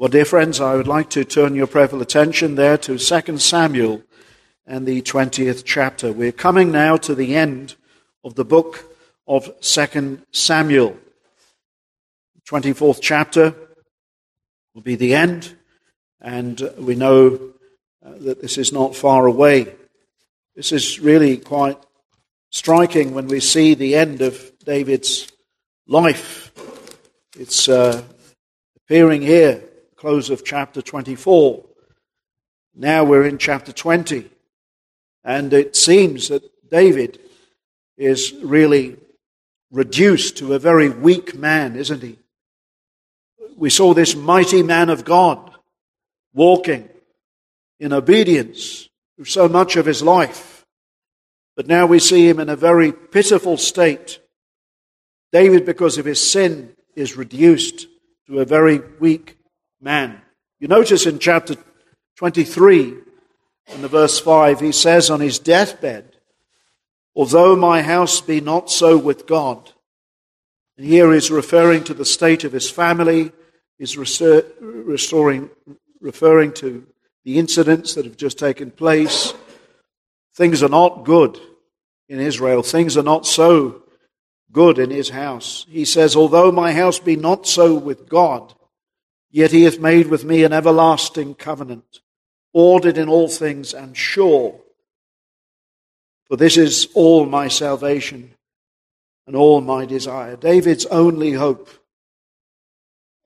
Well, dear friends, I would like to turn your prayerful attention there to 2 Samuel and the 20th chapter. We're coming now to the end of the book of 2 Samuel. 24th chapter will be the end, and we know uh, that this is not far away. This is really quite striking when we see the end of David's life. It's uh, appearing here close of chapter 24. Now we're in chapter 20. And it seems that David is really reduced to a very weak man, isn't he? We saw this mighty man of God walking in obedience through so much of his life. But now we see him in a very pitiful state. David, because of his sin, is reduced to a very weak man. You notice in chapter 23, in the verse 5, he says on his deathbed, Although my house be not so with God. And here he's referring to the state of his family, he's restoring, referring to the incidents that have just taken place. Things are not good in Israel. Things are not so good in his house. He says, Although my house be not so with God, Yet he hath made with me an everlasting covenant, ordered in all things and sure. For this is all my salvation and all my desire. David's only hope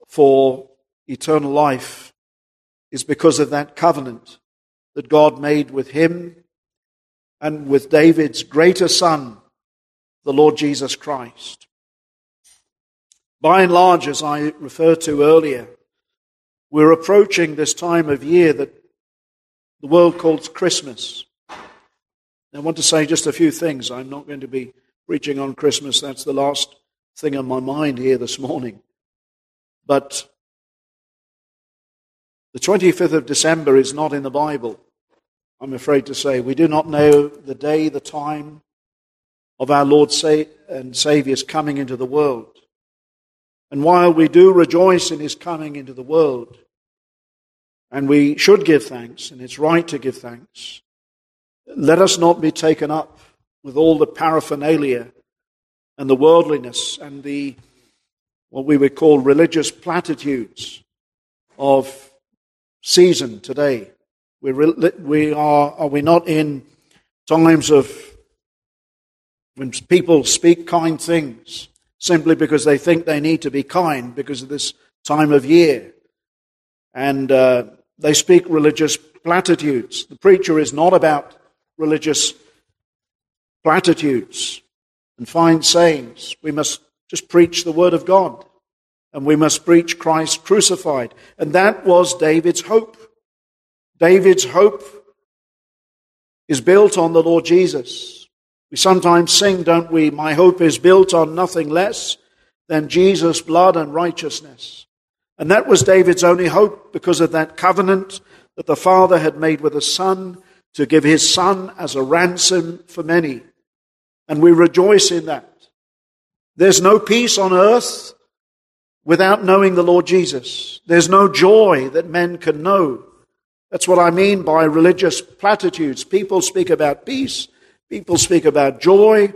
for eternal life is because of that covenant that God made with him and with David's greater son, the Lord Jesus Christ. By and large, as I referred to earlier, we're approaching this time of year that the world calls Christmas. I want to say just a few things. I'm not going to be preaching on Christmas. That's the last thing on my mind here this morning. But the 25th of December is not in the Bible, I'm afraid to say. We do not know the day, the time of our Lord and Saviour's coming into the world. And while we do rejoice in his coming into the world, and we should give thanks, and it's right to give thanks. Let us not be taken up with all the paraphernalia and the worldliness and the what we would call religious platitudes of season today. We are, are we not in times of when people speak kind things simply because they think they need to be kind because of this time of year? And uh, they speak religious platitudes. The preacher is not about religious platitudes and fine sayings. We must just preach the word of God and we must preach Christ crucified. And that was David's hope. David's hope is built on the Lord Jesus. We sometimes sing, don't we? My hope is built on nothing less than Jesus' blood and righteousness. And that was David's only hope because of that covenant that the Father had made with the Son to give his Son as a ransom for many. And we rejoice in that. There's no peace on earth without knowing the Lord Jesus. There's no joy that men can know. That's what I mean by religious platitudes. People speak about peace, people speak about joy,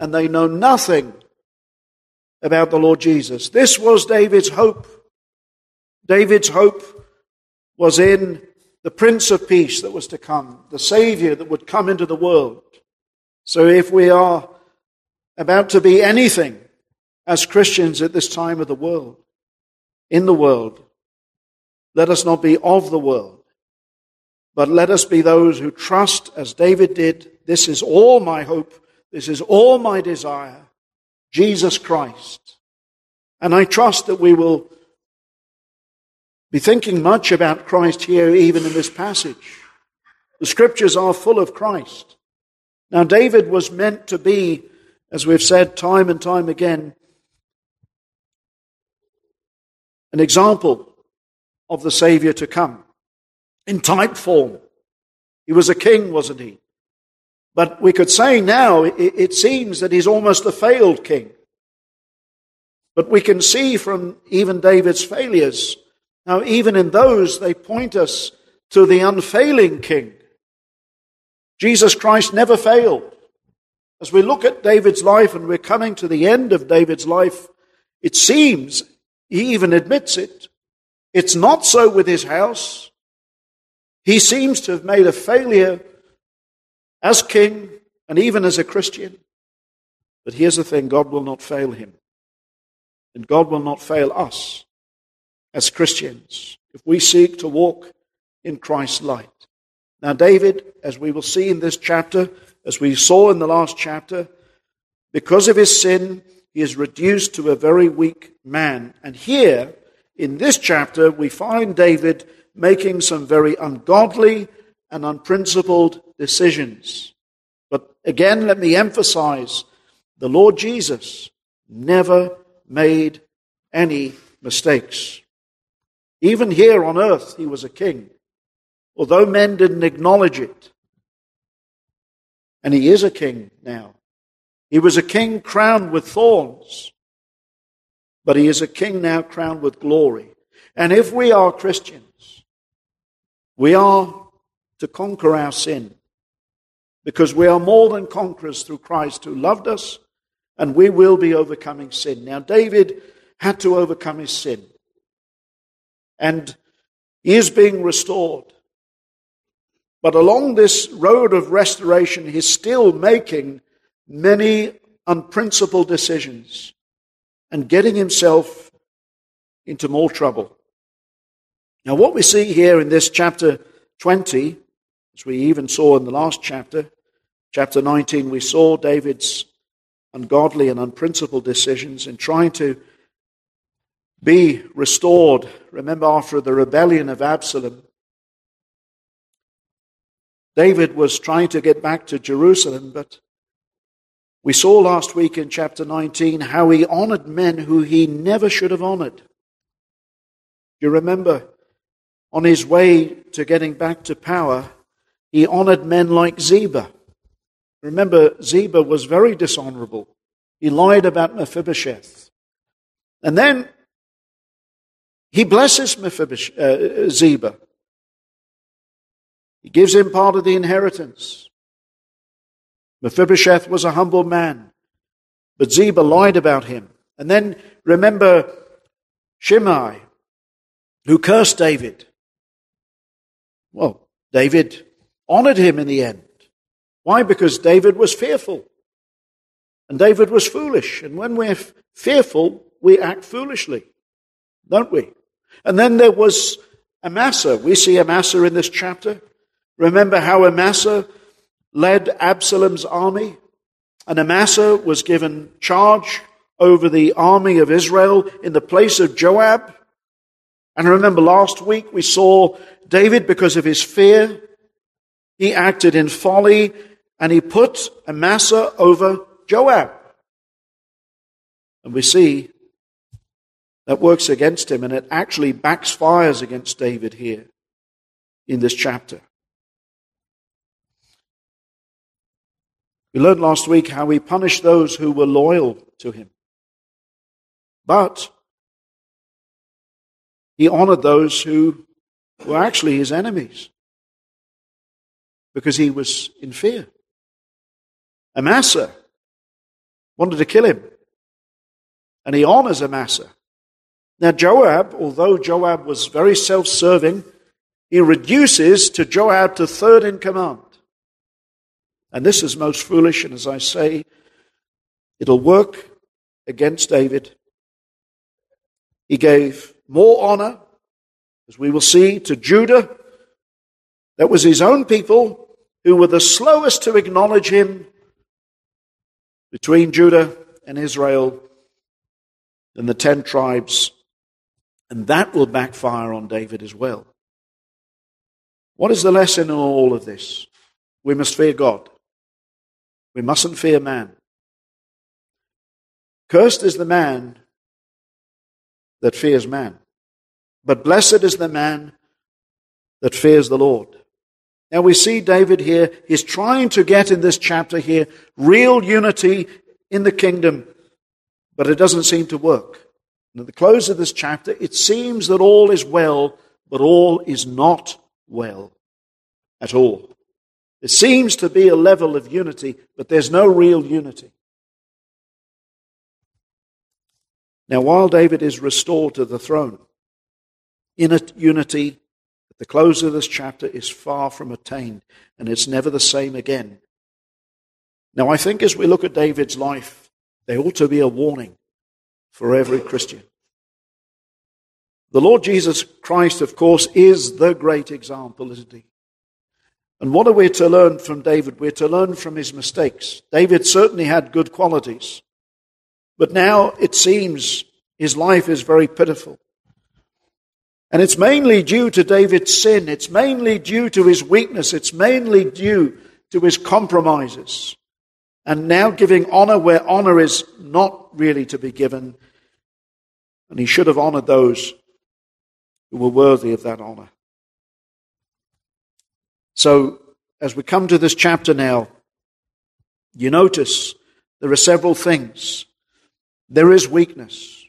and they know nothing about the Lord Jesus. This was David's hope. David's hope was in the Prince of Peace that was to come, the Savior that would come into the world. So if we are about to be anything as Christians at this time of the world, in the world, let us not be of the world, but let us be those who trust as David did. This is all my hope. This is all my desire. Jesus Christ. And I trust that we will be thinking much about Christ here, even in this passage. The scriptures are full of Christ. Now, David was meant to be, as we've said time and time again, an example of the Savior to come in type form. He was a king, wasn't he? But we could say now it, seems that he's almost a failed king. But we can see from even David's failures Now, even in those, they point us to the unfailing King. Jesus Christ never failed. As we look at David's life and we're coming to the end of David's life, it seems, he even admits it, it's not so with his house. He seems to have made a failure as king and even as a Christian. But here's the thing God will not fail him. And God will not fail us as Christians if we seek to walk in Christ's light. Now, David, as we will see in this chapter, as we saw in the last chapter, because of his sin, he is reduced to a very weak man. And here, in this chapter, we find David making some very ungodly and unprincipled decisions. But again, let me emphasize the Lord Jesus never made any mistakes. Even here on earth, he was a king, although men didn't acknowledge it. And he is a king now. He was a king crowned with thorns, but he is a king now crowned with glory. And if we are Christians, we are to conquer our sin because we are more than conquerors through Christ who loved us and we will be overcoming sin. Now, David had to overcome his sin, and is being restored. But along this road of restoration, he's still making many unprincipled decisions and getting himself into more trouble. Now, what we see here in this chapter 20, as we even saw in the last chapter, chapter 19, we saw David's ungodly and unprincipled decisions in trying to be restored. Remember, after the rebellion of Absalom, David was trying to get back to Jerusalem, but we saw last week in chapter 19 how he honored men who he never should have honored. You remember, on his way to getting back to power, he honored men like Ziba Remember, Ziba was very dishonorable. He lied about Mephibosheth. And then he blesses Mephibosheth, uh, Ziba. He gives him part of the inheritance. Mephibosheth was a humble man, but Ziba lied about him. And then remember Shimei, who cursed David. Well, David honored him in the end. Why? Because David was fearful. And David was foolish. And when we're fearful, we act foolishly, don't we? And then there was Amasa. We see Amasa in this chapter. Remember how Amasa led Absalom's army? And Amasa was given charge over the army of Israel in the place of Joab. And remember last week we saw David, because of his fear, he acted in folly and he put Amasa over Joab. And we see that works against him, and it actually backfires against David here in this chapter. We learned last week how he punished those who were loyal to him. But he honored those who were actually his enemies because he was in fear. Amasa wanted to kill him. And he honors Amasa. Now, Joab, although Joab was very self serving, he reduces to Joab to third in command. And this is most foolish, and as I say, it'll work against David. He gave more honor, as we will see, to Judah. That was his own people who were the slowest to acknowledge him between Judah and Israel and the ten tribes, and that will backfire on David as well. What is the lesson in all of this? We must fear God. We mustn't fear man. Cursed is the man that fears man, but blessed is the man that fears the Lord. Now we see David here, he's trying to get in this chapter here real unity in the kingdom, but it doesn't seem to work. And at the close of this chapter, it seems that all is well, but all is not well at all. There seems to be a level of unity, but there's no real unity. Now, while David is restored to the throne, inner unity at the close of this chapter is far from attained, and it's never the same again. Now, I think as we look at David's life, there ought to be a warning for every Christian. The Lord Jesus Christ, of course, is the great example, isn't he? And what are we to learn from David? We're to learn from his mistakes. David certainly had good qualities, but now it seems his life is very pitiful. And it's mainly due to David's sin. It's mainly due to his weakness. It's mainly due to his compromises. And now giving honor where honor is not really to be given. And he should have honored those who were worthy of that honor. So, as we come to this chapter now, you notice there are several things. There is weakness.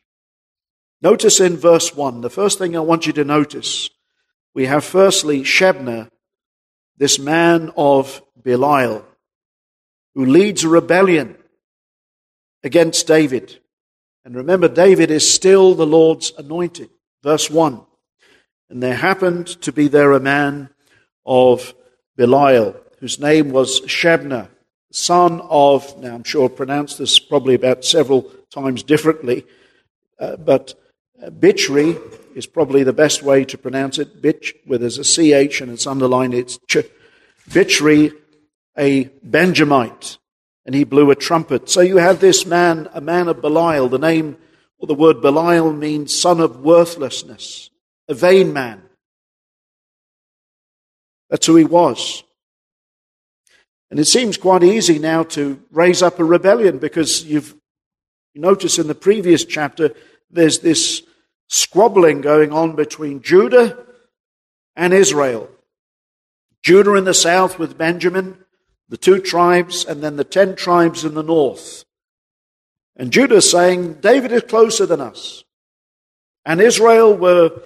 Notice in verse 1, the first thing I want you to notice, we have firstly Sheba, this man of Belial, who leads a rebellion against David. And remember, David is still the Lord's anointed. Verse 1. And there happened to be there a man of Belial, whose name was Sheba, son of, now I'm sure pronounced this probably about several times differently, uh, but uh, Bichri is probably the best way to pronounce it. Bitch, where there's a CH and it's underlined, it's ch. Bichri, a Benjamite, and he blew a trumpet. So you have this man, a man of Belial. The name or the word Belial means son of worthlessness, a vain man. That's who he was. And it seems quite easy now to raise up a rebellion because you've you in the previous chapter there's this squabbling going on between Judah and Israel. Judah in the south with Benjamin, the two tribes, and then the ten tribes in the north. And Judah saying, David is closer than us. And Israel were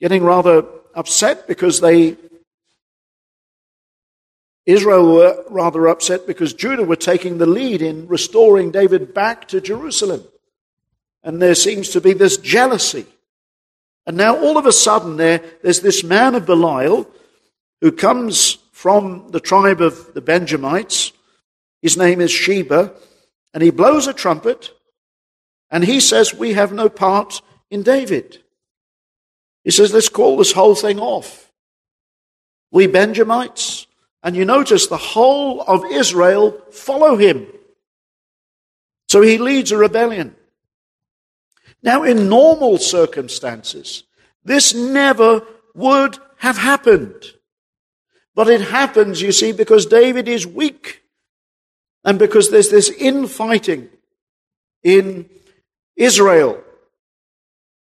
getting rather upset because they Israel were rather upset because Judah were taking the lead in restoring David back to Jerusalem. And there seems to be this jealousy. And now all of a sudden there, there's this man of Belial who comes from the tribe of the Benjamites. His name is Sheba. And he blows a trumpet and he says, We have no part in David. He says, Let's call this whole thing off. We Benjamites, and you notice the whole of Israel follow him. So he leads a rebellion. Now, in normal circumstances, this never would have happened. But it happens, you see, because David is weak and because there's this infighting in Israel.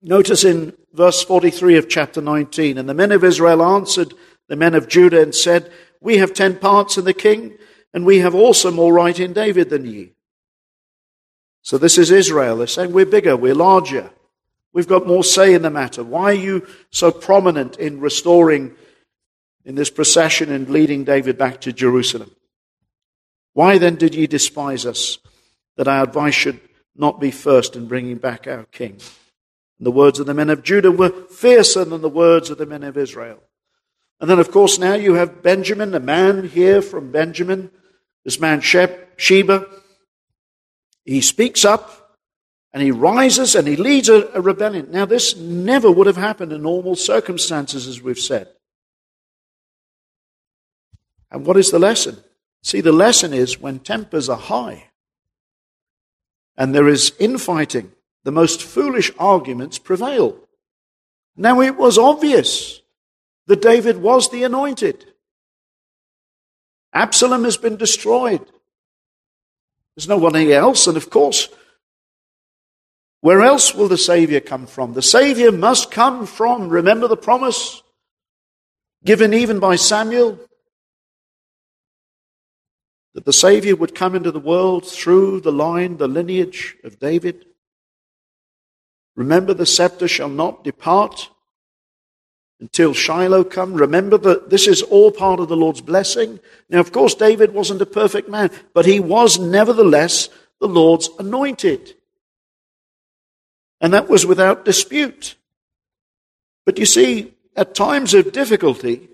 Notice in verse 43 of chapter 19, and the men of Israel answered the men of Judah and said, we have ten parts in the king, and we have also more right in David than ye. So this is Israel. They're saying we're bigger, we're larger. We've got more say in the matter. Why are you so prominent in restoring in this procession and leading David back to Jerusalem? Why then did ye despise us that our advice should not be first in bringing back our king? And the words of the men of Judah were fiercer than the words of the men of Israel. And then, of course, now you have Benjamin, a man here from Benjamin, this man Sheba. He speaks up and he rises and he leads a, a rebellion. Now, this never would have happened in normal circumstances, as we've said. And what is the lesson? See, the lesson is when tempers are high and there is infighting, the most foolish arguments prevail. Now, it was obvious that David was the anointed. Absalom has been destroyed. There's no one else, and of course, where else will the Savior come from? The Savior must come from, remember the promise given even by Samuel? That the Savior would come into the world through the line, the lineage of David. Remember, the scepter shall not depart until Shiloh come. Remember that this is all part of the Lord's blessing. Now, of course, David wasn't a perfect man, but he was nevertheless the Lord's anointed. And that was without dispute. But you see, at times of difficulty,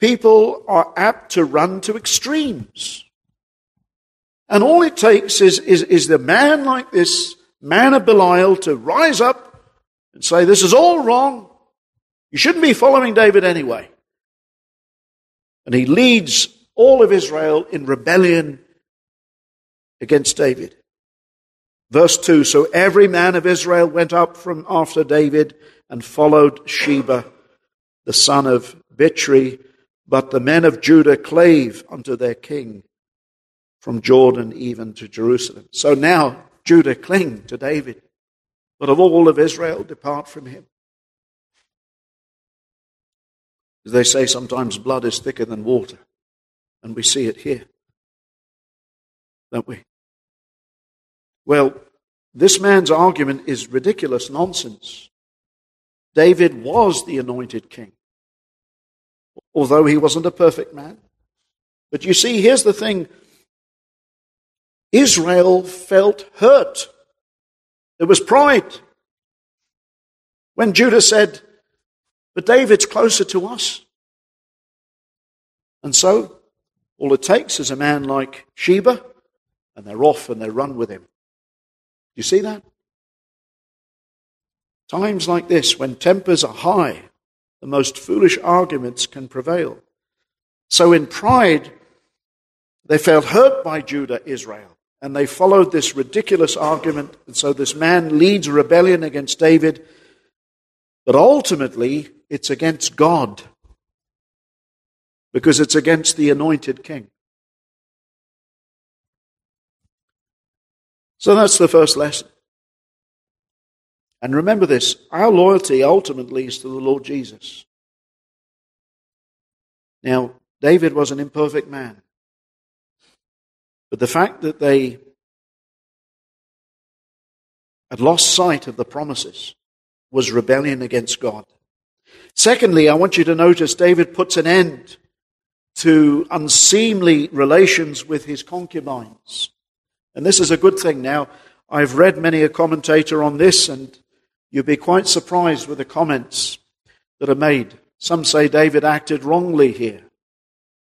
people are apt to run to extremes. And all it takes is, is, is the man like this, man of Belial, to rise up and say, This is all wrong. You shouldn't be following David anyway. And he leads all of Israel in rebellion against David. Verse 2 So every man of Israel went up from after David and followed Sheba, the son of Bichri, but the men of Judah clave unto their king from Jordan even to Jerusalem. So now Judah cling to David, but of all of Israel depart from him. As they say, sometimes blood is thicker than water, and we see it here, don't we? Well, this man's argument is ridiculous nonsense. David was the anointed king, although he wasn't a perfect man. But you see, here's the thing Israel felt hurt. There was pride. When Judah said, But David's closer to us. And so, all it takes is a man like Sheba, and they're off and they run with him. You see that? Times like this, when tempers are high, the most foolish arguments can prevail. So in pride, they felt hurt by Judah, Israel, and they followed this ridiculous argument. And so this man leads rebellion against David, but ultimately it's against God because it's against the anointed king. So that's the first lesson. And remember this our loyalty ultimately is to the Lord Jesus. Now, David was an imperfect man. But the fact that they had lost sight of the promises was rebellion against God. Secondly, I want you to notice David puts an end to unseemly relations with his concubines. And this is a good thing. Now, I've read many a commentator on this, and You'd be quite surprised with the comments that are made. Some say David acted wrongly here,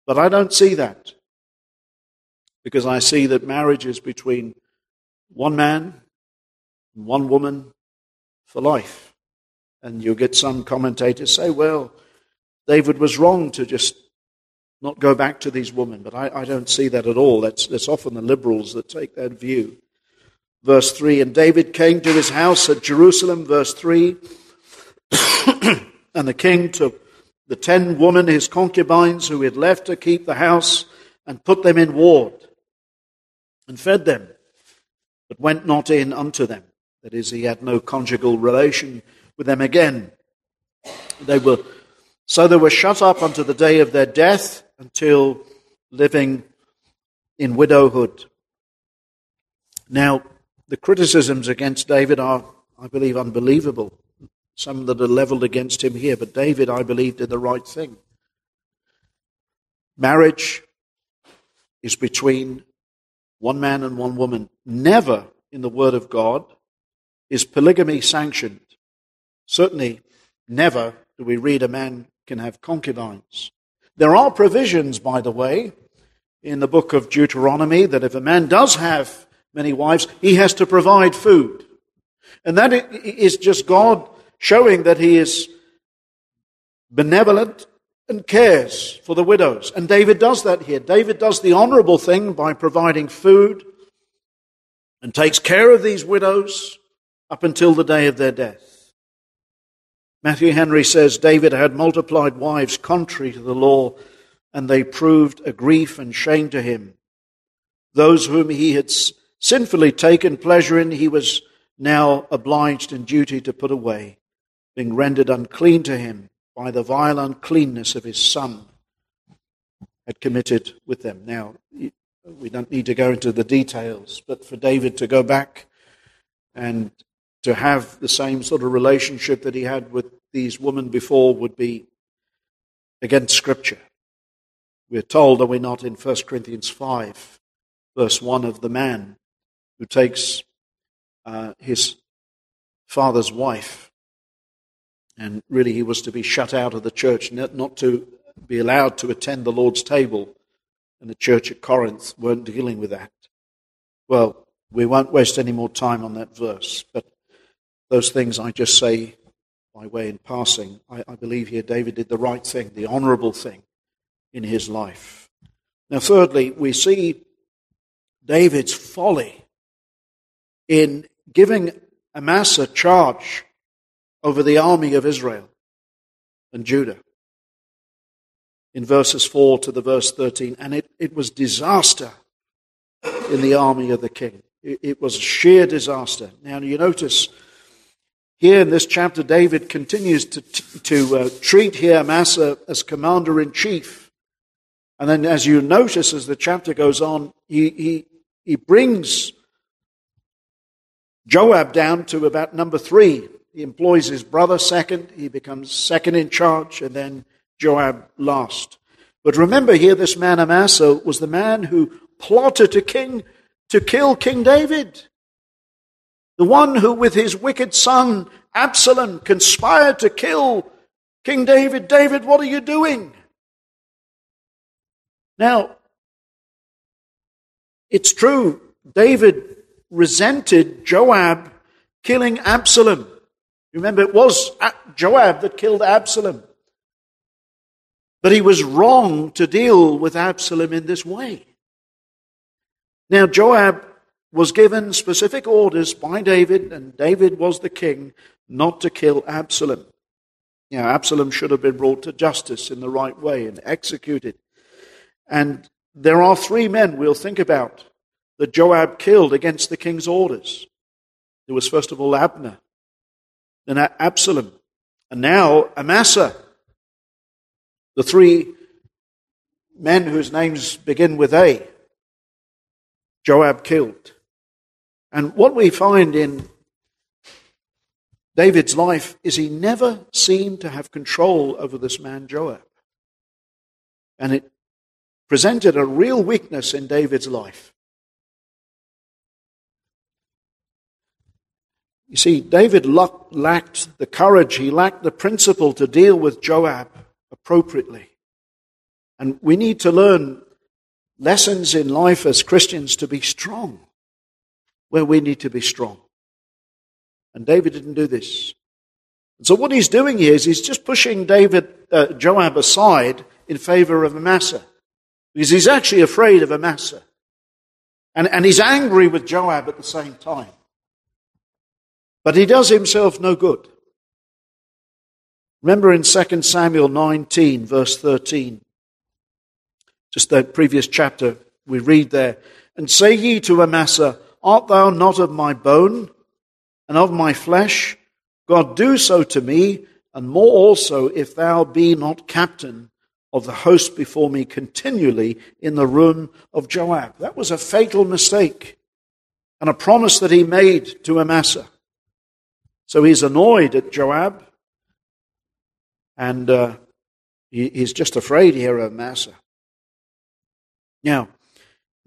but I don't see that because I see that marriage is between one man and one woman for life. And you'll get some commentators say, well, David was wrong to just not go back to these women, but I, I don't see that at all. That's, that's often the liberals that take that view. Verse 3 And David came to his house at Jerusalem, verse 3. and the king took the ten women, his concubines, who he had left to keep the house, and put them in ward, and fed them, but went not in unto them. That is, he had no conjugal relation with them again. They were so they were shut up unto the day of their death until living in widowhood. Now, the criticisms against David are, I believe, unbelievable. Some that are leveled against him here, but David, I believe, did the right thing. Marriage is between one man and one woman. Never in the Word of God is polygamy sanctioned. Certainly, never do we read a man can have concubines. There are provisions, by the way, in the book of Deuteronomy that if a man does have many wives, he has to provide food. And that is just God showing that he is benevolent and cares for the widows. And David does that here. David does the honorable thing by providing food and takes care of these widows up until the day of their death. Matthew Henry says David had multiplied wives contrary to the law, and they proved a grief and shame to him. Those whom he had sinfully taken pleasure in, he was now obliged in duty to put away, being rendered unclean to him by the vile uncleanness of his son had committed with them. Now, we don't need to go into the details, but for David to go back And to have the same sort of relationship that he had with these women before would be against Scripture. We're told, are we not, in 1 Corinthians 5, verse 1 of the man who takes uh, his father's wife, and really he was to be shut out of the church, not to be allowed to attend the Lord's table, and the church at Corinth weren't dealing with that. Well, we won't waste any more time on that verse, but those things I just say by way in passing. I, I believe here David did the right thing, the honorable thing in his life. Now, thirdly, we see David's folly in giving Amasa charge over the army of Israel and Judah. In verses 4 to the verse 13, and it, it was disaster in the army of the king. It, it was sheer disaster. Now, you notice here in this chapter, David continues to, to uh, treat here Amasa as commander in chief. And then, as you notice as the chapter goes on, he, he, he brings Joab down to about number three. He employs his brother second, he becomes second in charge, and then Joab last. But remember here, this man Amasa was the man who plotted to king to kill King David. The one who, with his wicked son Absalom, conspired to kill King David. David, what are you doing? Now, it's true, David resented Joab killing Absalom. Remember, it was Joab that killed Absalom. But he was wrong to deal with Absalom in this way. Now, Joab was given specific orders by David, and David was the king, not to kill Absalom. Now, Absalom should have been brought to justice in the right way and executed. And there are three men we'll think about that Joab killed against the king's orders. There was first of all Abner, then Absalom, and now Amasa. The three men whose names begin with A, Joab killed. And what we find in David's life is he never seemed to have control over this man Joab. And it presented a real weakness in David's life. You see, David lacked the courage, he lacked the principle to deal with Joab appropriately. And we need to learn lessons in life as Christians to be strong where we need to be strong. And David didn't do this. And so what he's doing here is he's just pushing David, uh, Joab aside in favor of Amasa. Because he's actually afraid of Amasa. And, and he's angry with Joab at the same time. But he does himself no good. Remember in 2 Samuel 19, verse 13, just the previous chapter, we read there, And say ye to Amasa, Art thou not of my bone and of my flesh? God, do so to me, and more also, if thou be not captain of the host before me continually in the room of Joab. That was a fatal mistake and a promise that he made to Amasa. So he's annoyed at Joab, and uh, he, he's just afraid here of Amasa. Now,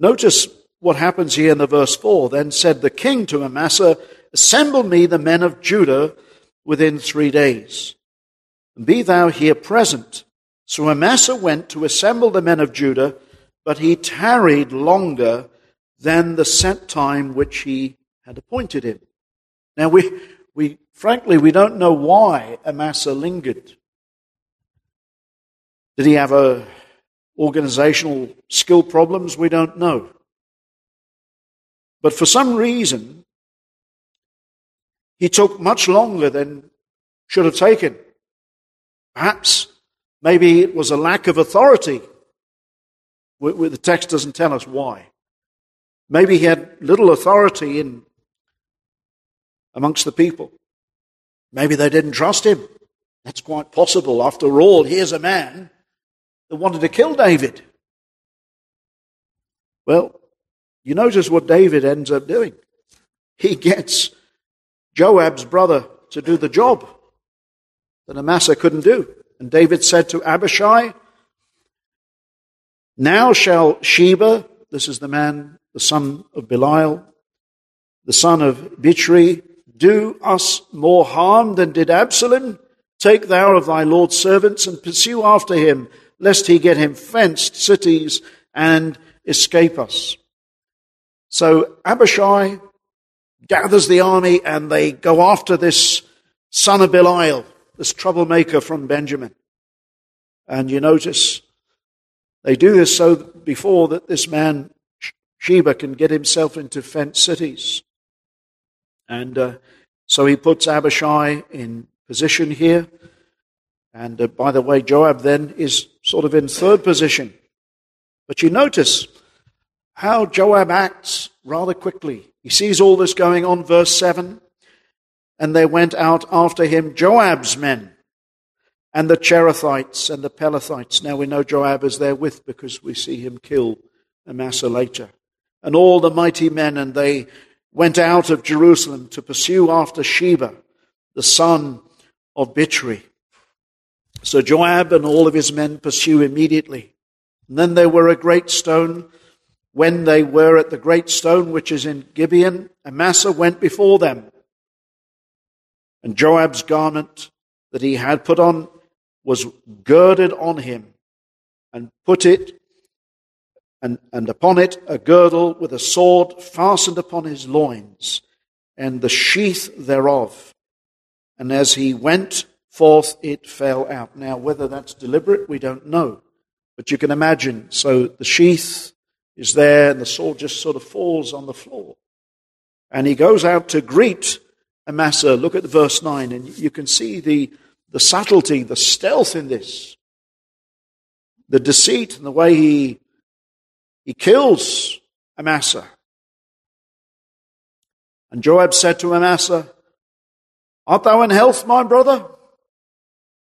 notice what happens here in the verse 4. Then said the king to Amasa, Assemble me the men of Judah within three days, and be thou here present. So Amasa went to assemble the men of Judah, but he tarried longer than the set time which he had appointed him. Now we, we, frankly, we don't know why Amasa lingered. Did he have a organizational skill problems? We don't know. But for some reason, he took much longer than should have taken. Perhaps, maybe it was a lack of authority. The text doesn't tell us why. Maybe he had little authority in amongst the people. Maybe they didn't trust him. That's quite possible. After all, here's a man that wanted to kill David. Well, you notice what David ends up doing. He gets Joab's brother to do the job that Amasa couldn't do. And David said to Abishai, Now shall Sheba, this is the man, the son of Belial, the son of Bichri, do us more harm than did Absalom? Take thou of thy Lord's servants and pursue after him, lest he get him fenced cities and escape us. So Abishai gathers the army and they go after this son of Belial, this troublemaker from Benjamin. And you notice they do this so before that this man Sheba can get himself into fenced cities. And uh, so he puts Abishai in position here. And uh, by the way, Joab then is sort of in third position. But you notice how Joab acts rather quickly. He sees all this going on, verse 7. And they went out after him, Joab's men, and the Cherethites and the Pelethites. Now we know Joab is there with because we see him kill Amasa later. And all the mighty men, and they went out of Jerusalem to pursue after Sheba, the son of Bichri. So Joab and all of his men pursue immediately. And then there were a great stone. When they were at the great stone which is in Gibeon, Amasa went before them. And Joab's garment that he had put on was girded on him and put it and, and upon it a girdle with a sword fastened upon his loins, and the sheath thereof. And as he went forth, it fell out. Now, whether that's deliberate, we don't know. But you can imagine. So the sheath is there, and the sword just sort of falls on the floor. And he goes out to greet Amasa. Look at verse 9, and you can see the, the subtlety, the stealth in this. The deceit and the way he he kills Amasa. And Joab said to Amasa, Art thou in health, my brother?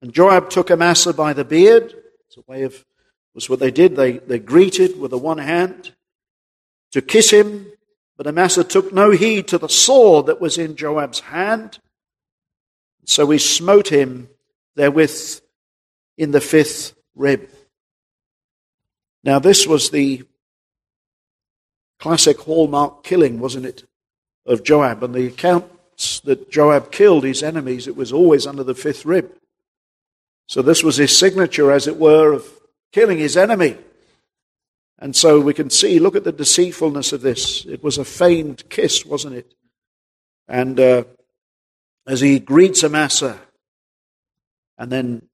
And Joab took Amasa by the beard. It's a way of, was what they did. They, they greeted with the one hand to kiss him. But Amasa took no heed to the sword that was in Joab's hand. So he smote him therewith in the fifth rib. Now, this was the classic hallmark killing, wasn't it, of Joab? And the accounts that Joab killed his enemies, it was always under the fifth rib. So this was his signature, as it were, of killing his enemy. And so we can see, look at the deceitfulness of this. It was a feigned kiss, wasn't it? And uh, as he greets Amasa, and then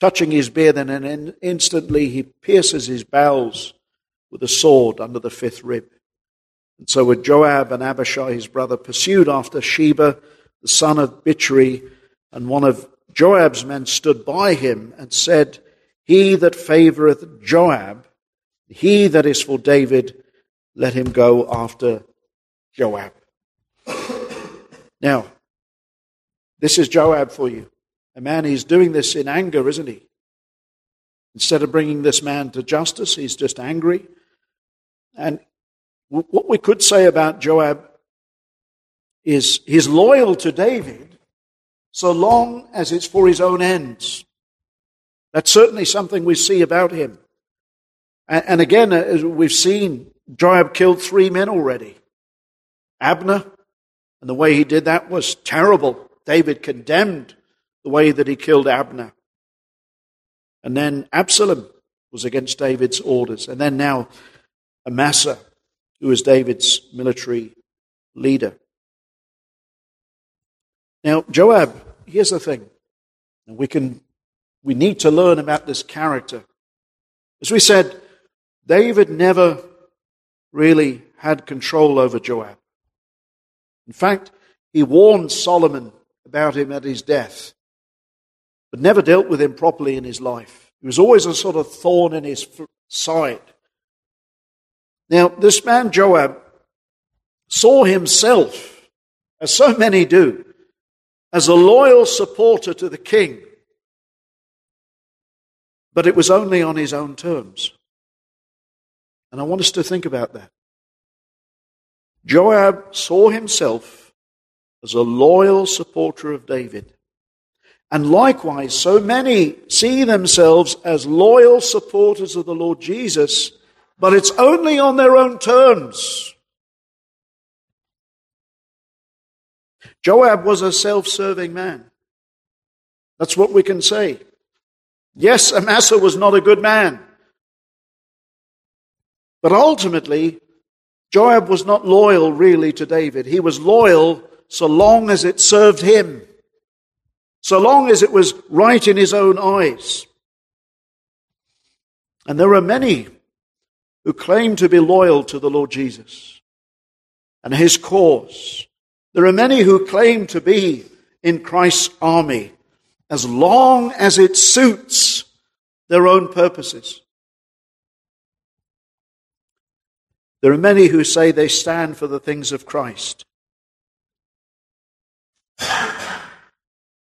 touching his beard, and then instantly he pierces his bowels with a sword under the fifth rib. And so with Joab and Abishai, his brother, pursued after Sheba, the son of Bichri, and one of Joab's men stood by him and said, He that favoreth Joab, he that is for David, let him go after Joab. Now, this is Joab for you. A man, he's doing this in anger, isn't he? Instead of bringing this man to justice, he's just angry. And what we could say about Joab is he's loyal to David so long as it's for his own ends. That's certainly something we see about him. And again, uh, as we've seen, Joab killed three men already. Abner, and the way he did that was terrible. David condemned the way that he killed Abner. And then Absalom was against David's orders. And then now Amasa, who was David's military leader. Now, Joab, here's the thing. We can we need to learn about this character. As we said, David never really had control over Joab. In fact, he warned Solomon about him at his death, but never dealt with him properly in his life. He was always a sort of thorn in his side. Now, this man Joab saw himself, as so many do, as a loyal supporter to the king. But it was only on his own terms. And I want us to think about that. Joab saw himself as a loyal supporter of David. And likewise, so many see themselves as loyal supporters of the Lord Jesus, but it's only on their own terms. Joab was a self serving man. That's what we can say. Yes, Amasa was not a good man. But ultimately, Joab was not loyal really to David. He was loyal so long as it served him, so long as it was right in his own eyes. And there are many who claim to be loyal to the Lord Jesus and his cause. There are many who claim to be in Christ's army as long as it suits their own purposes. There are many who say they stand for the things of Christ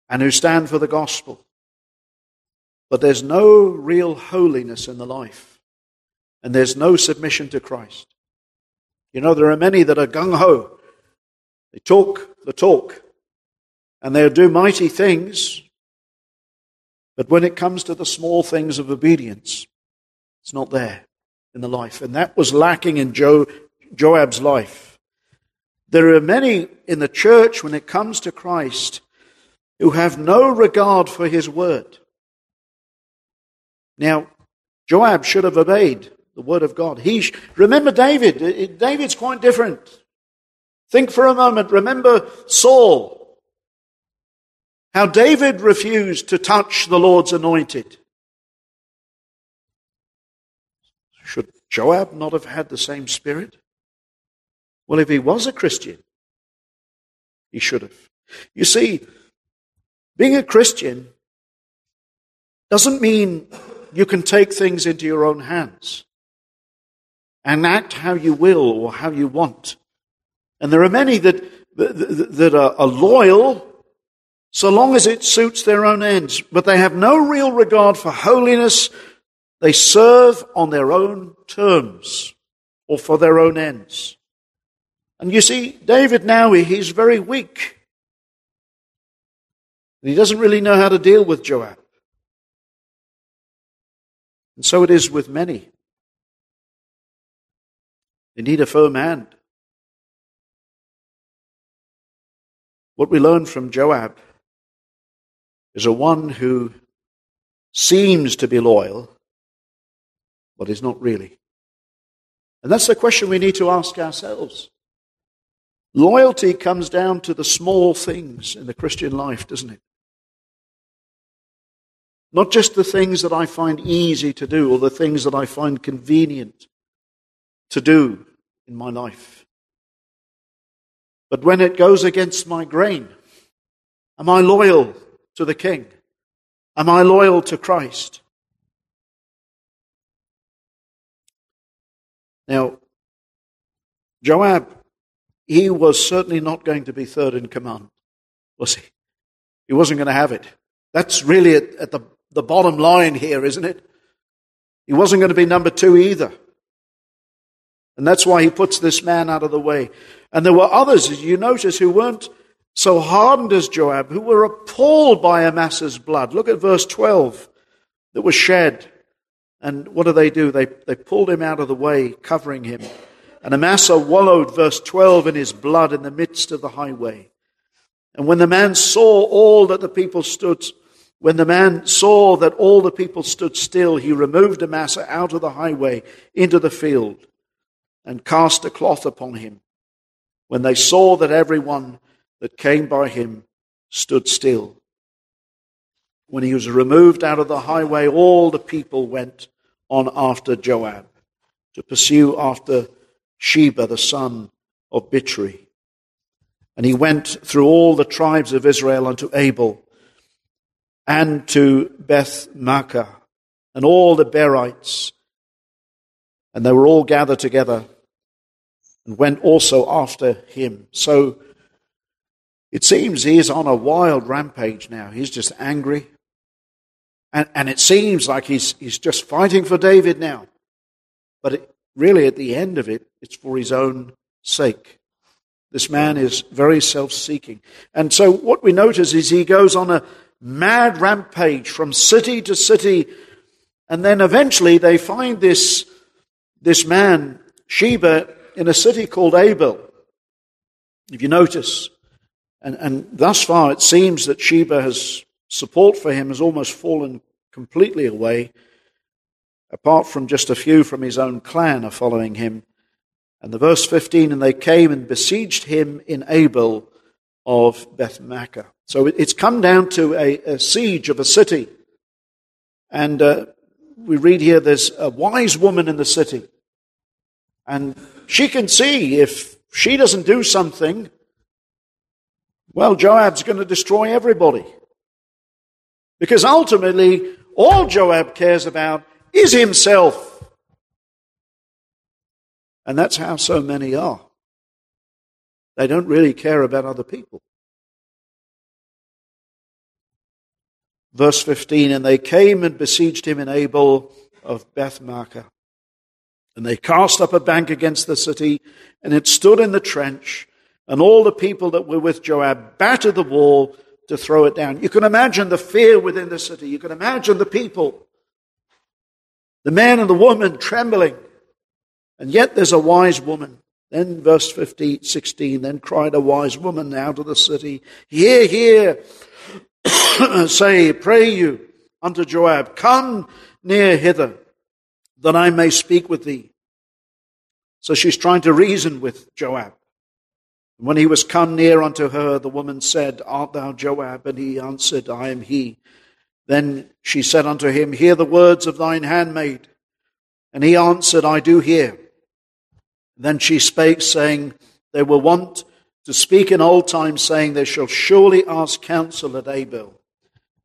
and who stand for the gospel. But there's no real holiness in the life, and there's no submission to Christ. You know, there are many that are gung ho. They talk the talk, and they'll do mighty things, but when it comes to the small things of obedience, it's not there in the life. And that was lacking in jo- Joab's life. There are many in the church when it comes to Christ who have no regard for his word. Now, Joab should have obeyed the word of God. He sh- remember David. David's quite different. Think for a moment. Remember Saul. How David refused to touch the Lord's anointed. Should Joab not have had the same spirit? Well, if he was a Christian, he should have. You see, being a Christian doesn't mean you can take things into your own hands and act how you will or how you want. And there are many that, that, are loyal so long as it suits their own ends, but they have no real regard for holiness they serve on their own terms or for their own ends. And you see, David now, he's very weak. He doesn't really know how to deal with Joab. And so it is with many. They need a firm hand. What we learn from Joab is a one who seems to be loyal, but is not really. And that's the question we need to ask ourselves. Loyalty comes down to the small things in the Christian life, doesn't it? Not just the things that I find easy to do or the things that I find convenient to do in my life. But when it goes against my grain, am I loyal to the King? Am I loyal to Christ? Now, Joab, he was certainly not going to be third in command, was he? He wasn't going to have it. That's really at, at the, the bottom line here, isn't it? He wasn't going to be number two either. And that's why he puts this man out of the way. And there were others, as you notice, who weren't so hardened as Joab, who were appalled by Amasa's blood. Look at verse 12 that was shed. And what do they do? They, they pulled him out of the way, covering him. And Amasa wallowed, verse 12, in his blood in the midst of the highway. And when the man saw all that the people stood, when the man saw that all the people stood still, he removed Amasa out of the highway into the field and cast a cloth upon him. When they saw that everyone that came by him stood still. When he was removed out of the highway, all the people went on after Joab to pursue after Sheba, the son of Bichri. And he went through all the tribes of Israel unto Abel and to Beth Maachah and all the Berites. And they were all gathered together and went also after him. So it seems he is on a wild rampage now. He's just angry. And, and it seems like he's, he's just fighting for David now. But it, really, at the end of it, it's for his own sake. This man is very self seeking. And so what we notice is he goes on a mad rampage from city to city. And then eventually they find this, this man, Sheba, in a city called Abel. If you notice, and, and thus far it seems that Sheba has support for him has almost fallen completely away, apart from just a few from his own clan are following him. And the verse 15, and they came and besieged him in Abel of Bethmaachah. So it's come down to a, a siege of a city. And uh, we read here there's a wise woman in the city. And she can see if she doesn't do something, well, Joab's going to destroy everybody. Because ultimately, all Joab cares about is himself. And that's how so many are. They don't really care about other people. Verse 15 And they came and besieged him in Abel of Bethmaachah. And they cast up a bank against the city, and it stood in the trench. And all the people that were with Joab battered the wall to throw it down. You can imagine the fear within the city. You can imagine the people, the man and the woman trembling. And yet there's a wise woman. Then verse 15, 16, then cried a wise woman out of the city, Hear, hear, say, pray you unto Joab, come near hither, that I may speak with thee. So she's trying to reason with Joab. When he was come near unto her, the woman said, Art thou Joab? And he answered, I am he. Then she said unto him, Hear the words of thine handmaid. And he answered, I do hear. Then she spake, saying, They were wont to speak in old times, saying, They shall surely ask counsel at Abel.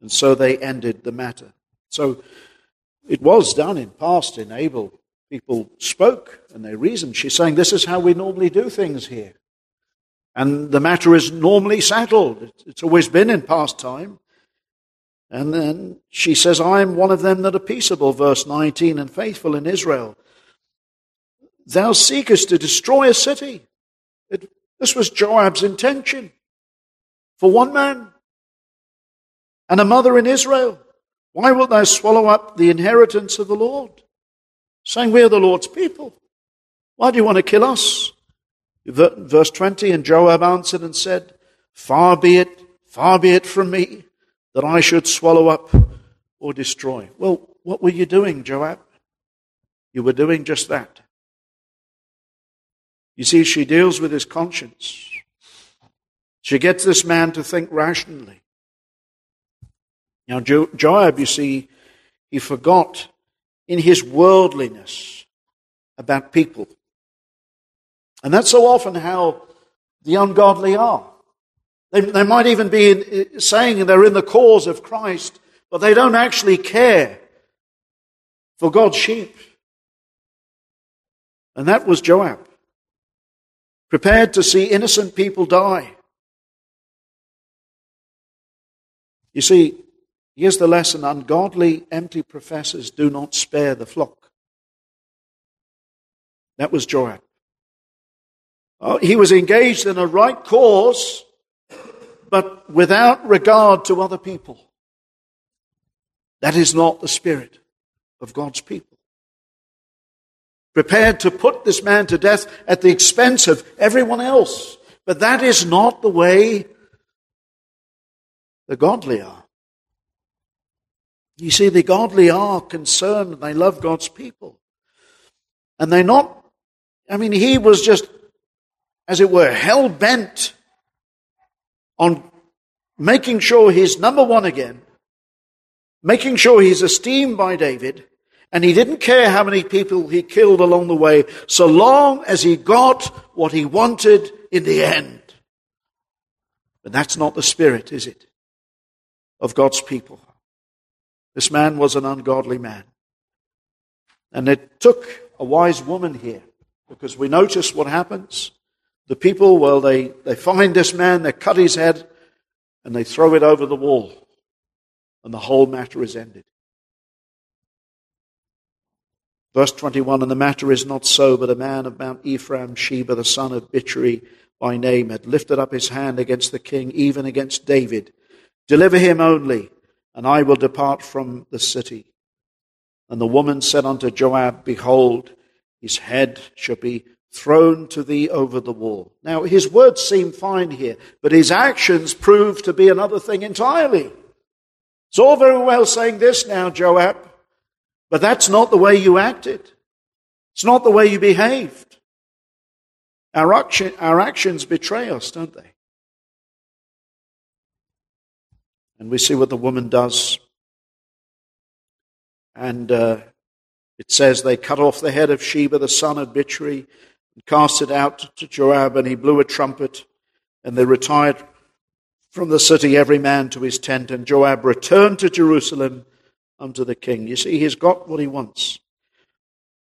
And so they ended the matter. So it was done in past in Abel. People spoke and they reasoned. She's saying, This is how we normally do things here. And the matter is normally settled. It's always been in past time. And then she says, I am one of them that are peaceable, verse 19, and faithful in Israel. Thou seekest to destroy a city. It, this was Joab's intention for one man and a mother in Israel. Why wilt thou swallow up the inheritance of the Lord? Saying, We are the Lord's people. Why do you want to kill us? Verse 20 And Joab answered and said, Far be it, far be it from me that I should swallow up or destroy. Well, what were you doing, Joab? You were doing just that. You see, she deals with his conscience. She gets this man to think rationally. Now, jo- Joab, you see, he forgot in his worldliness about people. And that's so often how the ungodly are. They, they might even be in, eh, saying they're in the cause of Christ, but they don't actually care for God's sheep. And that was Joab prepared to see innocent people die. You see, here's the lesson ungodly, empty professors do not spare the flock. That was Joab. Oh, he was engaged in a right cause, but without regard to other people. That is not the spirit of God's people prepared to put this man to death at the expense of everyone else. But that is not the way the godly are. You see, the godly are concerned they love God's people. And they're not, I mean, he was just, as it were, hell bent on making sure he's number one again, making sure he's esteemed by David, and he didn't care how many people he killed along the way, so long as he got what he wanted in the end. But that's not the spirit, is it? Of God's people. This man was an ungodly man. And it took a wise woman here, because we notice what happens. The people, well, they, they find this man, they cut his head, and they throw it over the wall. And the whole matter is ended. Verse 21 And the matter is not so, but a man of Mount Ephraim, Sheba, the son of Bichri, by name, had lifted up his hand against the king, even against David. Deliver him only, and I will depart from the city. And the woman said unto Joab, Behold, his head shall be thrown to thee over the wall. Now, his words seem fine here, but his actions prove to be another thing entirely. It's all very well saying this now, Joab, but that's not the way you acted. It's not the way you behaved. Our, action, our actions betray us, don't they? And we see what the woman does. And uh, it says they cut off the head of Sheba, the son of Bichri, and cast it out to Joab, and he blew a trumpet, and they retired from the city, every man to his tent, and Joab returned to Jerusalem unto the king. You see, he's got what he wants.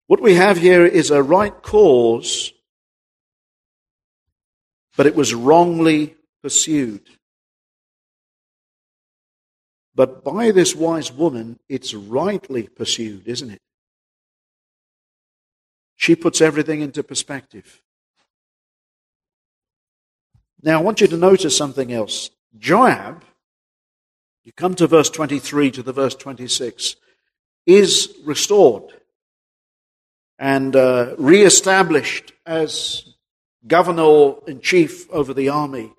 What we have here is a right cause, but it was wrongly pursued. But by this wise woman, it's rightly pursued, isn't it? She puts everything into perspective. Now, I want you to notice something else. Joab, you come to verse 23 to the verse 26, is restored and uh, re-established as governor in chief over the army.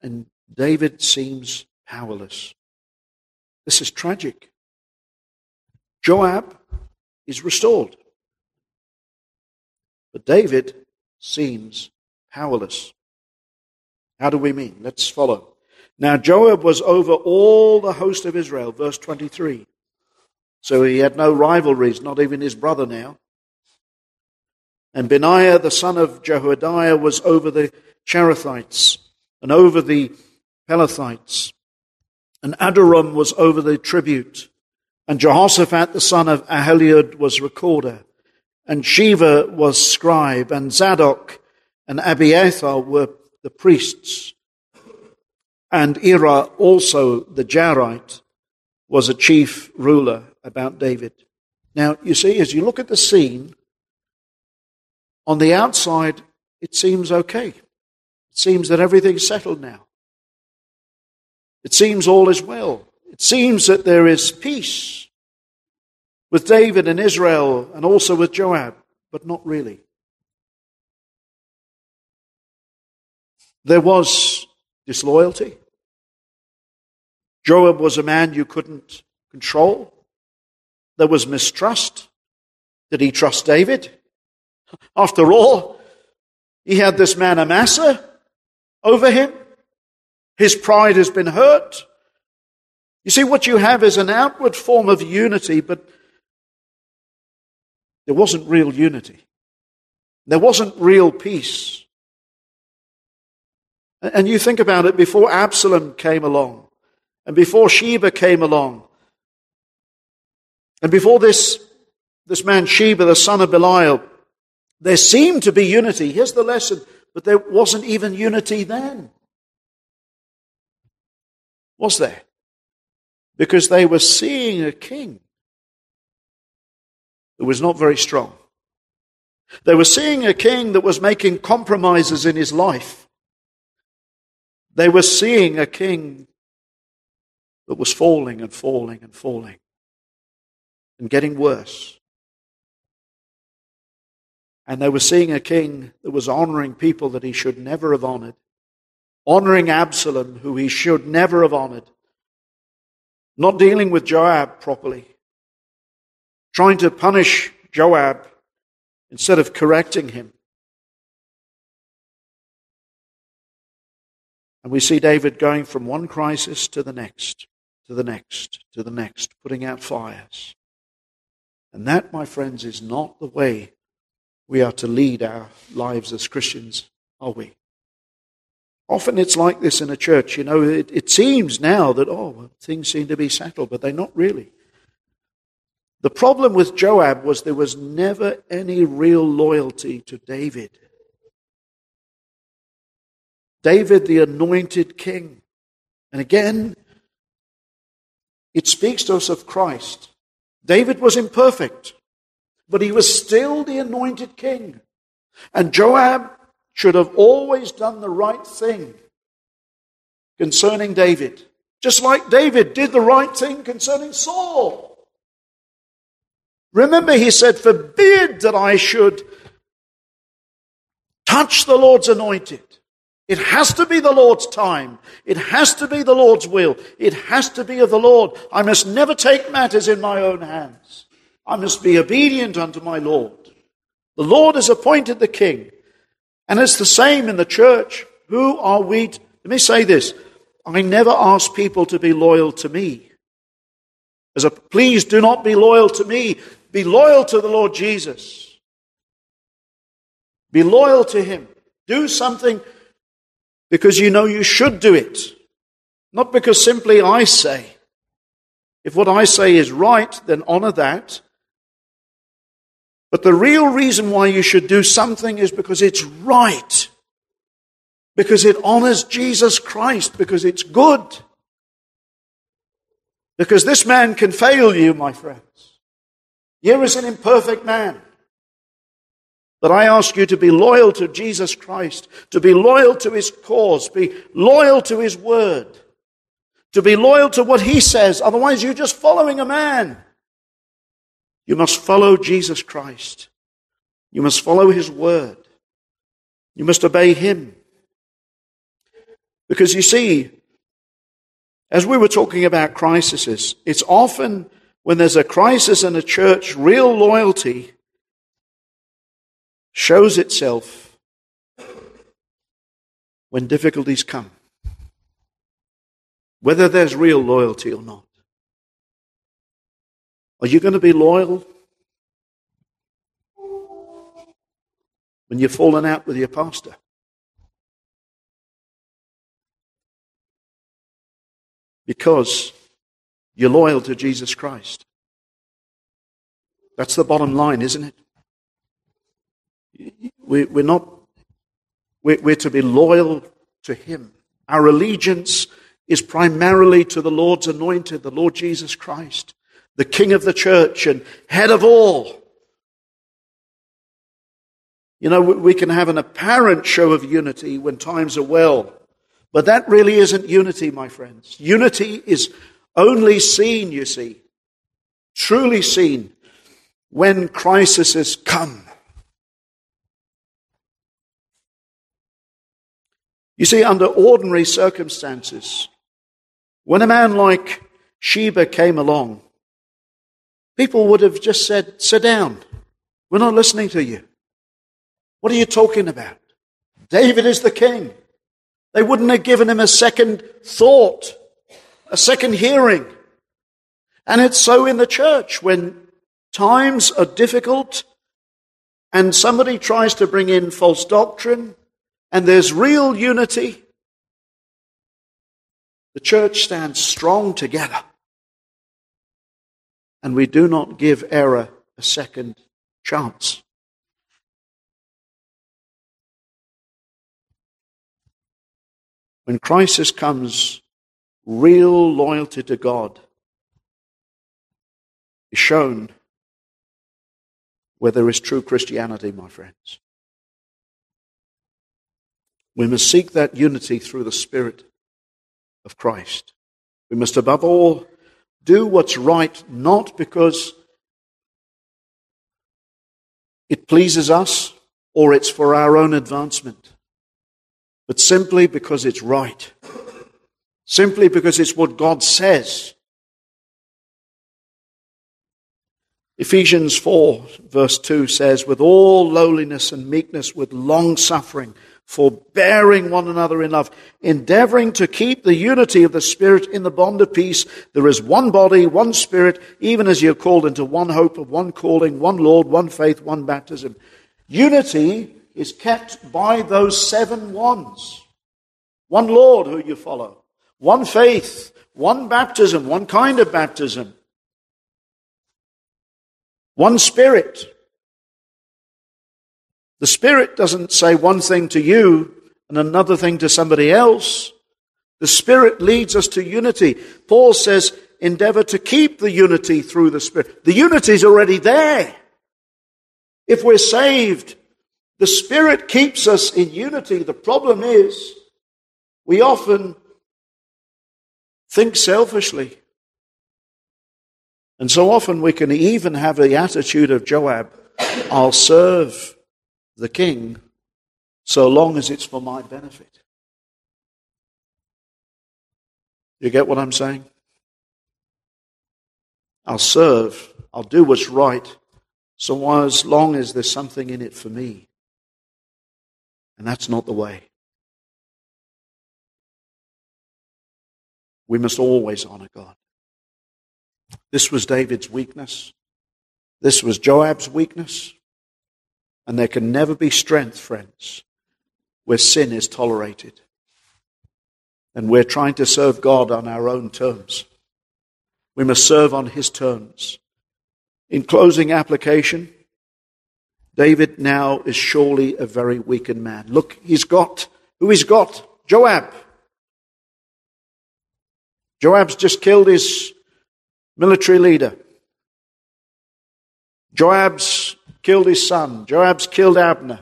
And David seems powerless. This is tragic. Joab is restored. But David seems powerless. How do we mean? Let's follow. Now Joab was over all the host of Israel, verse 23. So he had no rivalries, not even his brother now. And Benaiah, the son of Jehoiada, was over the Cherethites and over the Pelethites. And Adoram was over the tribute. And Jehoshaphat, the son of Ahilud, was recorder. And Sheva was scribe. And Zadok and Abiathar were the priests. And Ira, also the Jairite, was a chief ruler about David. Now, you see, as you look at the scene, on the outside, it seems okay. It seems that everything's settled now. It seems all is well. It seems that there is peace with David and Israel and also with Joab, but not really. There was disloyalty. Joab was a man you couldn't control. There was mistrust. Did he trust David? After all, he had this man Amasa over him. His pride has been hurt. You see, what you have is an outward form of unity, but there wasn't real unity. There wasn't real peace. And you think about it before Absalom came along, and before Sheba came along, and before this, this man Sheba, the son of Belial, there seemed to be unity. Here's the lesson. But there wasn't even unity then. Was there? Because they were seeing a king who was not very strong. They were seeing a king that was making compromises in his life. They were seeing a king that was falling and falling and falling and getting worse. And they were seeing a king that was honoring people that he should never have honored, honoring Absalom, who he should never have honored, not dealing with Joab properly, trying to punish Joab instead of correcting him. And we see David going from one crisis to the next, to the next, to the next, putting out fires. And that, my friends, is not the way we are to lead our lives as Christians, are we? Often it's like this in a church. You know, it, it seems now that, oh, well, things seem to be settled, but they're not really. The problem with Joab was there was never any real loyalty to David. David, the anointed king. And again, it speaks to us of Christ. David was imperfect but he was still the anointed king. And Joab should have always done the right thing concerning David, just like David did the right thing concerning Saul. Remember, he said, Forbid that I should touch the Lord's anointed. It has to be the Lord's time. It has to be the Lord's will. It has to be of the Lord. I must never take matters in my own hands. I must be obedient unto my Lord. The Lord has appointed the king. And it's the same in the church. Who are we? Let me say this. I never ask people to be loyal to me. As a please do not be loyal to me. Be loyal to the Lord Jesus. Be loyal to him. Do something because you know you should do it. Not because simply I say. If what I say is right, then honor that. But the real reason why you should do something is because it's right. Because it honors Jesus Christ. Because it's good. Because this man can fail you, my friends. Here is an imperfect man. But I ask you to be loyal to Jesus Christ, to be loyal to his cause, be loyal to his word, to be loyal to what he says. Otherwise, you're just following a man. You must follow Jesus Christ. You must follow his word. You must obey him. Because you see, as we were talking about crises, it's often when there's a crisis in a church, real loyalty shows itself when difficulties come, whether there's real loyalty or not. Are you going to be loyal when you've fallen out with your pastor? Because you're loyal to Jesus Christ. That's the bottom line, isn't it? We're not, we're to be loyal to Him. Our allegiance is primarily to the Lord's anointed, the Lord Jesus Christ, the King of the church and head of all. You know, we can have an apparent show of unity when times are well, but that really isn't unity, my friends. Unity is only seen, you see, truly seen when crises come. You see, under ordinary circumstances, when a man like Sheba came along, people would have just said, Sit down. We're not listening to you. What are you talking about? David is the king. They wouldn't have given him a second thought, a second hearing. And it's so in the church when times are difficult and somebody tries to bring in false doctrine and there's real unity, the church stands strong together. And we do not give error a second chance. When crisis comes, real loyalty to God is shown where there is true Christianity, my friends. We must seek that unity through the Spirit of Christ. We must, above all, do what's right, not because it pleases us or it's for our own advancement, but simply because it's right. Simply because it's what God says. Ephesians 4, verse 2 says, With all lowliness and meekness, with long suffering, forbearing one another in love, endeavoring to keep the unity of the Spirit in the bond of peace. There is one body, one Spirit, even as you are called into one hope of one calling, one Lord, one faith, one baptism. Unity is kept by those seven ones. One Lord who you follow, one faith, one baptism, one kind of baptism, one Spirit, the Spirit doesn't say one thing to you and another thing to somebody else. The Spirit leads us to unity. Paul says, endeavor to keep the unity through the Spirit. The unity is already there. If we're saved, The Spirit keeps us in unity. The problem is we often think selfishly. And so often we can even have the attitude of Joab I'll serve the king so long as it's for my benefit. You get what I'm saying? I'll serve, I'll do what's right, so as long as there's something in it for me. And that's not the way. We must always honor God. This was David's weakness. This was Joab's weakness. And there can never be strength, friends, where sin is tolerated. And we're trying to serve God on our own terms. We must serve on His terms. In closing application, David now is surely a very weakened man. Look, he's got, who he's got? Joab. Joab's just killed his military leader. Joab's killed his son. Joab's killed Abner.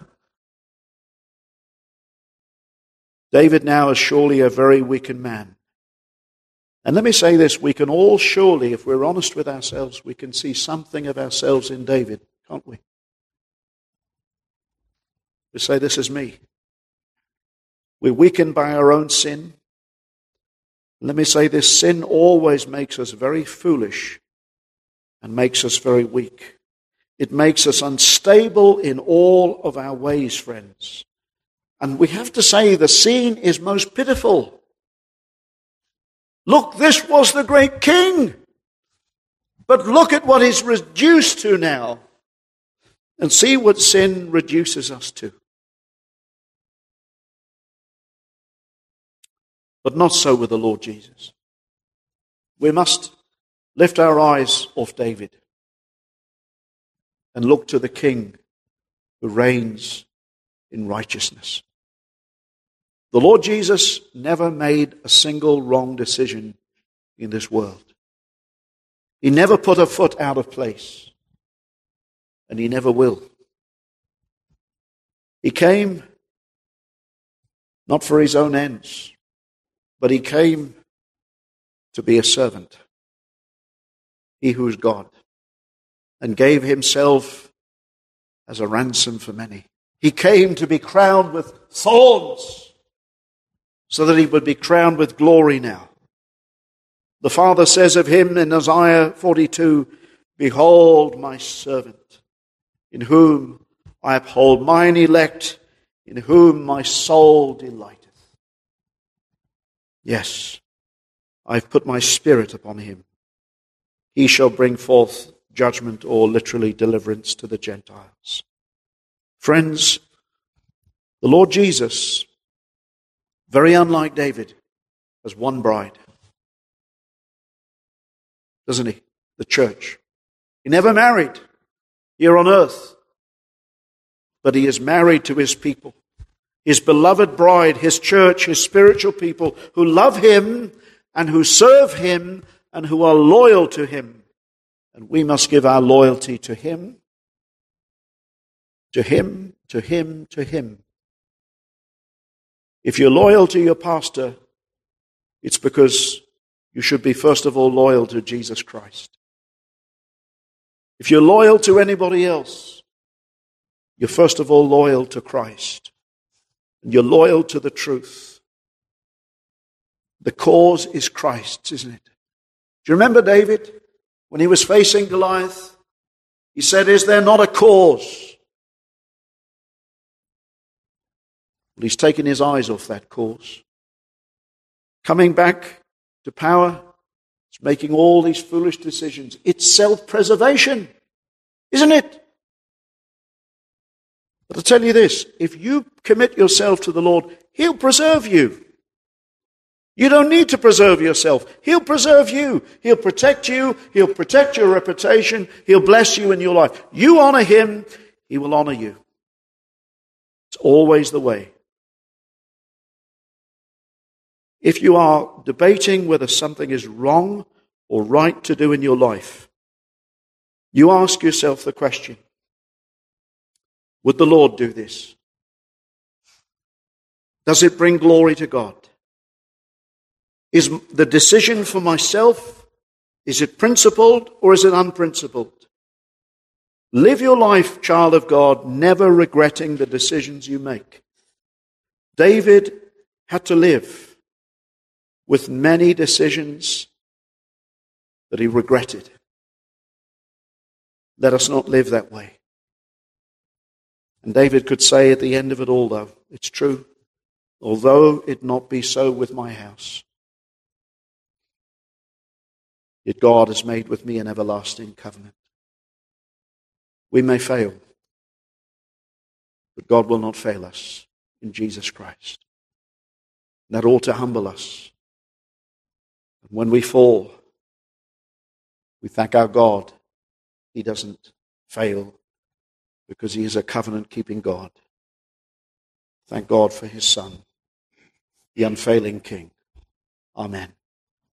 David now is surely a very weakened man. And let me say this we can all surely, if we're honest with ourselves, we can see something of ourselves in David, can't we? We say, This is me. We're weakened by our own sin. Let me say this sin always makes us very foolish and makes us very weak. It makes us unstable in all of our ways, friends. And we have to say the scene is most pitiful. Look, this was the great king. But look at what he's reduced to now. And see what sin reduces us to. But not so with the Lord Jesus. We must lift our eyes off David and look to the King who reigns in righteousness. The Lord Jesus never made a single wrong decision in this world. He never put a foot out of place, and he never will. He came not for his own ends, but he came to be a servant. He who is God, and gave himself as a ransom for many. He came to be crowned with thorns so that he would be crowned with glory now. The Father says of him in Isaiah 42, Behold my servant, in whom I uphold mine elect, in whom my soul delighteth. Yes, I've put my spirit upon him. He shall bring forth judgment or literally deliverance to the Gentiles. Friends, the Lord Jesus very unlike David, has one bride. Doesn't he? The church. He never married here on earth, but he is married to his people. His beloved bride, his church, his spiritual people who love him and who serve him and who are loyal to him. And we must give our loyalty to him, to him, to him, to him. If you're loyal to your pastor, it's because you should be, first of all, loyal to Jesus Christ. If you're loyal to anybody else, you're first of all loyal to Christ. And you're loyal to the truth. The cause is Christ's, isn't it? Do you remember David? When he was facing Goliath, he said, Is there not a cause? Well, he's taken his eyes off that cause. Coming back to power, it's making all these foolish decisions. It's self preservation, isn't it? But I'll tell you this if you commit yourself to the Lord, He'll preserve you. You don't need to preserve yourself. He'll preserve you. He'll protect you. He'll protect your reputation. He'll bless you in your life. You honor Him, He will honor you. It's always the way. If you are debating whether something is wrong or right to do in your life, you ask yourself the question Would the Lord do this? Does it bring glory to God? Is the decision for myself, is it principled or is it unprincipled? Live your life, child of God, never regretting the decisions you make. David had to live with many decisions that he regretted. Let us not live that way. And David could say at the end of it all, though, it's true, although it not be so with my house, yet God has made with me an everlasting covenant. We may fail, but God will not fail us in Jesus Christ. That ought to humble us. And when we fall, we thank our God. He doesn't fail because He is a covenant keeping God. Thank God for His Son, the unfailing King. Amen.